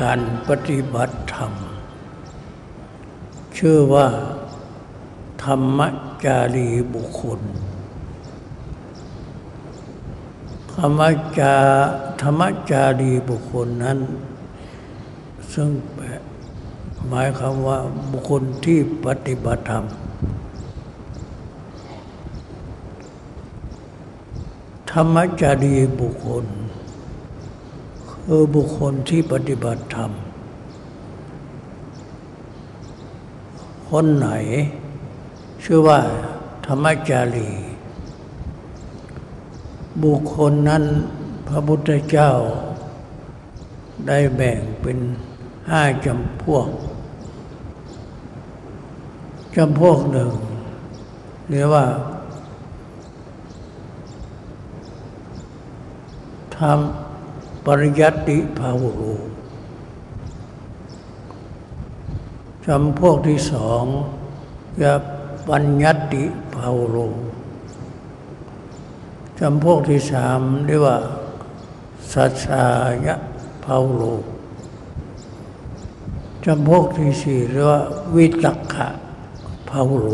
การปฏิบัติธรรม ชื่อว่า ธรรมจารีบุคคล ธรรมจาธรรมจารีบุคคลนั้น ซึ่งแปลหมายคำว่าบุคคลที่ปฏิบัติธรรม ธรรมจารีบุคคล คือบุคคลที่ปฏิบัติธรรม คนไหน ชื่อว่า ธรรมจารี บุคคลนั้นพระพุทธเจ้า ได้แบ่งเป็นห้าจำพวกจำพวกหนึ่งเรียกว่าทำ ปริยัติภาวโรจำพวกที่สองจะปัญญัติภาวโรจำพวกที่สามเรียกว่าสัจชายะภาวโรจำพวกที่สี่เรียกว่าวิตักขะภาวโร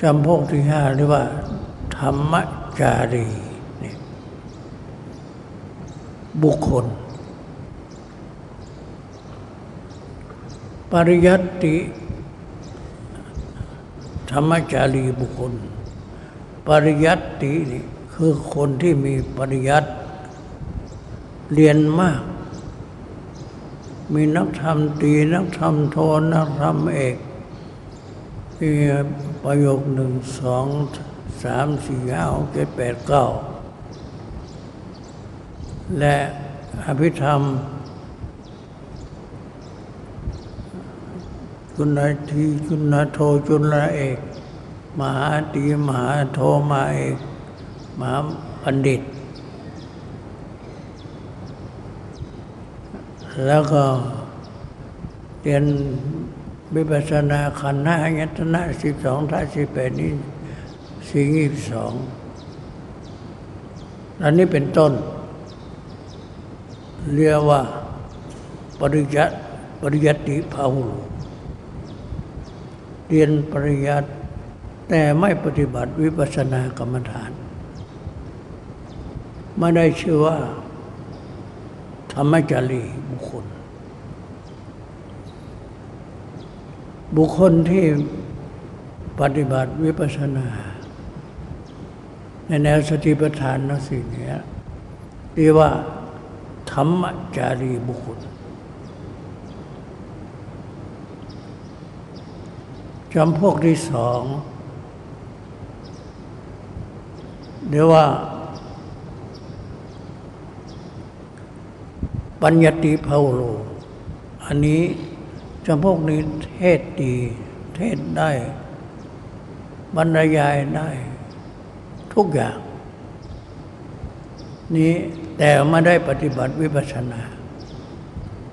จำพวกที่ห้าเรียกว่า ธรรมจารี บุคคล ปริยัติธรรมจารีบุคคล ปริยัตินี่คือคนที่มีปริยัติเรียนมาก มีนักธรรมตีนักธรรมโทนักธรรมเอกมีประโยคหนึ่งสองสามสี่ห้าหกเจ็ดแปดเก้า และอภิธรรม จุลทีจุลโทจุลเอก มหาตีมหาโทมาเอกมหาบัณฑิต แล้วก็เรียนวิปัสสนาขันธ์ห้ายัตนะสิบสองท่าสิบแปดนี้สี่ยี่สิบสองอันนี้เป็นต้น เรียกว่าปริยัติปริยัติภาวุเรียนปริยัติแต่ไม่ปฏิบัติวิปัสสนากรรมฐานไม่ได้ชื่อว่าธรรมจารีบุคคล บุคคลที่ปฏิบัติวิปัสสนา ในแนวสติปัฏฐานนะสิ่งนี้เรียกว่า ธรรมจารีบุคคลจำพวกที่สองเรียกว่า ปัญญติภาวโล อันนี้จำพวกนี้เทศดี เทศได้ บรรยายได้ ทุกอย่าง นี้ แต่ไม่ได้ปฏิบัติวิปัสสนา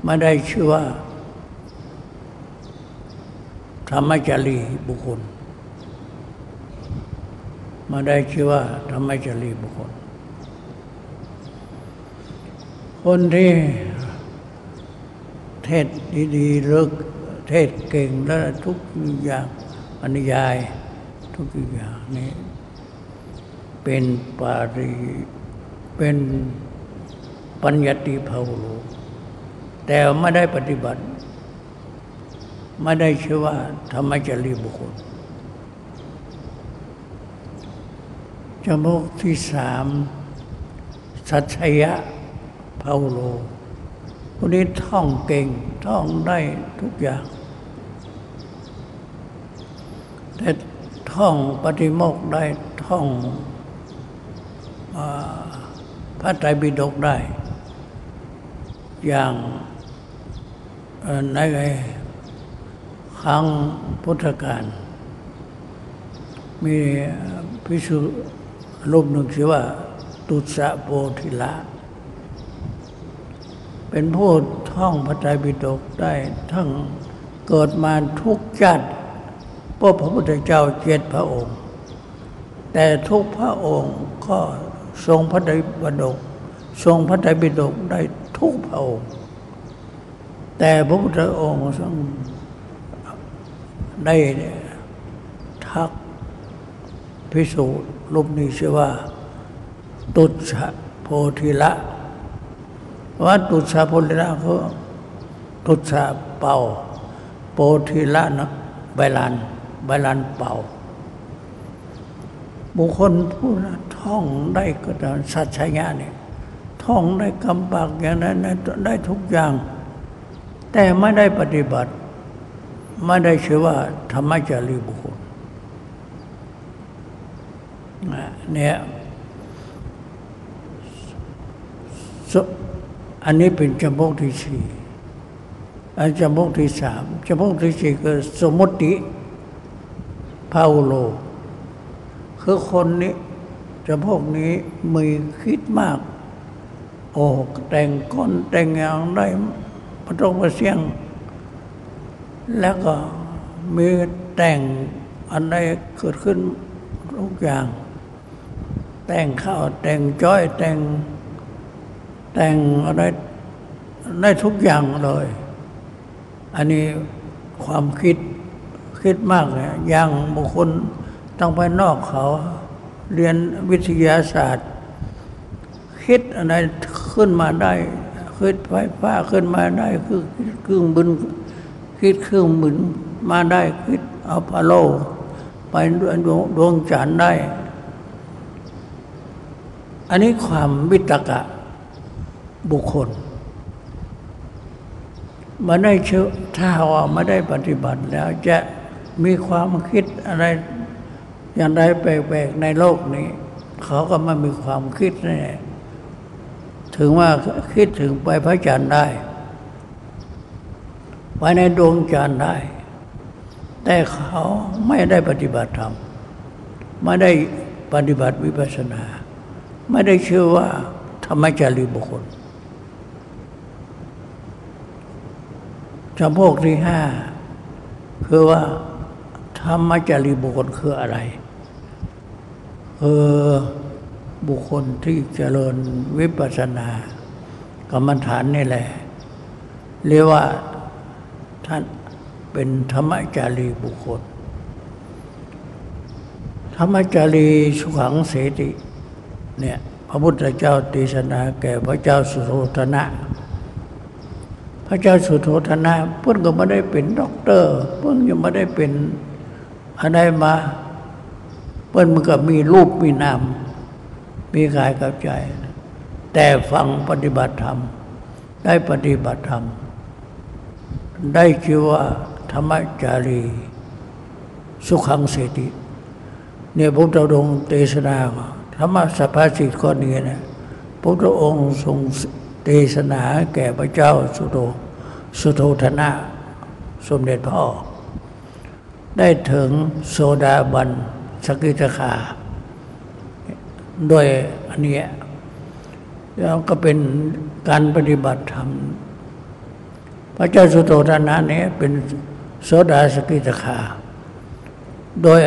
ไม่ได้ชื่อว่า ธรรมจรีบุคคลมาได้ชื่อว่าธรรมจรีบุคคล คนที่เทศดีๆเลิกเทศเก่งแล้วทุกอย่างบรรยายทุกอย่างนี้ เป็นปาริเป็น ปัญญติภาวโลแต่ไม่ได้ปฏิบัติ ไม่ได้ชื่อว่าธรรมจรีบุคคลจมูกที่สามสัชยะภาวโลคนนี้ท่องเก่งท่องได้ทุกอย่าง แต่ท่องปฏิโมกได้ท่องอพระไตรปิฎกได้ อย่างในครั้งพุทธกาลมีพิสุรูปหนึ่งชื่อว่า ตุสะโพธิละ เป็นผู้ท่องพระไตรปิฎกได้ทั้งเกิดมาทุกชาติเพราะพระพุทธเจ้าเจ็ดพระองค์ แต่ทุกพระองค์ก็ทรงพระไตรปิฎกทรงพระไตรปิฎกได้ ทุกพระองค์ แต่พระพุทธองค์ทรงได้ทักพิสูจน์รูปนี้ชื่อว่า ตุชะโพธิละว่าตุชะโพธิละเขาตุชะเป่า โพธิละนะใบลานใบลานเป่า บุคคลผู้ท่องได้ก็ตามสัจชญาเนี่ย ท่องได้กำปากอย่างนั้นได้ทุกอย่าง แต่ไม่ได้ปฏิบัติ ไม่ได้ชื่อว่า ธรรมจารีบุคคลเนี่ยอันนี้เป็นจำพวกที่สี่อันจำพวกที่สามจำพวกที่สี่คือสมุติพาโล คือคนนี้จำพวกนี้มีคิดมาก โอ้แต่งก้นแต่งอย่างได้พระตรงพระเสียง แล้วก็มีแต่งอันใดเกิดขึ้นทุกอย่าง แต่งข้าวแต่งจ้อยแต่งแต่งอะไรได้ทุกอย่างเลย อันนี้ความคิดคิดมากเลยอย่างบุคคลต้องไปนอกเขา เรียนวิทยาศาสตร์ คิดอะไร ขึ้นมาได้คิดไฟฟ้าขึ้นมาได้คือเครื่องบินคิดเครื่องบินมาได้คิดเอาพาโล ไปดวงดวงจันทร์ได้ อันนี้ความวิตกะบุคคลมาได้เชื่อถ้าว่าไม่ได้ปฏิบัติแล้ว จะมีความคิดอะไร อย่างไรแปลกๆในโลกนี้ เขาก็ไม่มีความคิดแน่ ถึงว่าคิดถึงไปพระจันทร์ได้ ไปในดวงจันทร์ได้ แต่เขาไม่ได้ปฏิบัติธรรม ไม่ได้ปฏิบัติวิปัสสนา ไม่ได้เชื่อว่าธรรมจารีบุคคลจำพวกที่ห้าคือว่าธรรมจารีบุคคลคืออะไร เออ บุคคลที่เจริญวิปัสสนากรรมฐานนี่แหละ เรียกว่าท่านเป็นธรรมจารีบุคคล ธัมมจารีสุขังเสติเนี่ยพระพุทธเจ้าเทศนาแก่พระเจ้าสุทโธทนะ พระเจ้าสุทโธทนะเพื่อนก็ไม่ได้เป็นด็อกเตอร์ เพื่อนยังไม่ได้เป็นอะไรมา เพื่อนมันก็มีรูปมีนาม มีกายกับใจ แต่ฟังปฏิบัติธรรม ได้ปฏิบัติธรรม ได้ชื่อว่าธรรมจารี สุขังเสติเนี่ยพระพุทธองค์เทศนาธรรมสัพพสิทธิ์ข้อนี้นะพระพุทธองค์ทรงเทศนาแก่พระเจ้าสุโธสุโธธนะ สมเด็จพ่อ ได้ถึงโซดาบันสกิทา ด้วยอันนี้แล้วก็เป็นการปฏิบัติธรรม พระเจ้าสุโธธนะนี้เป็นโสดาสกิทาคา โดย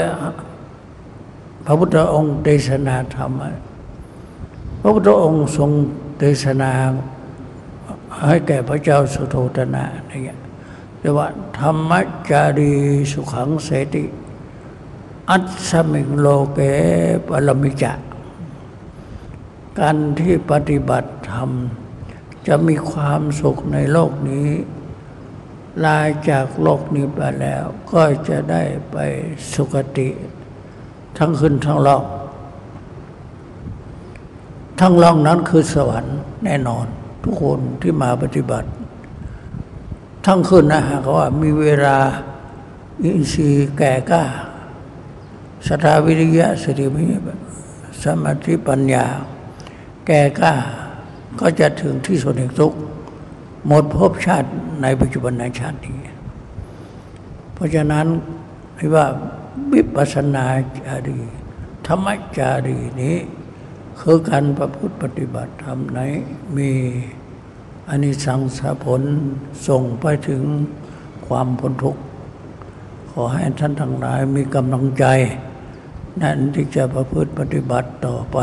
พระพุทธองค์เทศนาธรรม พระพุทธองค์ทรงเทศนาให้แก่พระเจ้าสุโธทนะนี่เรียกว่าธรรมจารีสุขังเสติ อัตสมิงโลเกปรมิจะ การที่ปฏิบัติธรรม จะมีความสุขในโลกนี้ ลาจากโลกนี้ไปแล้ว ก็จะได้ไปสุคติ ทั้งขึ้นทั้งล่อง ทั้งล่องนั้นคือสวรรค์แน่นอน ทุกคนที่มาปฏิบัติ ทั้งขึ้นนะฮะเขาว่ามีเวลาอินทรีย์แก่กล้าสถาวิริยะสติมิสมาธิปัญญา แก่กล้าก็จะถึงที่สุดแห่งทุกหมดภพชาติในปัจจุบันในชาตินี้ เพราะฉะนั้นเรียกว่าวิปัสนาจารีธรรมจารีนี้ คือการประพฤติปฏิบัติธรรมไหนมีอันนี้สังสผลส่งไปถึงความพ้นทุกข์ ขอให้ท่านทั้งหลายมีกำลังใจ นั่นที่จะประพฤติปฏิบัติต่อไป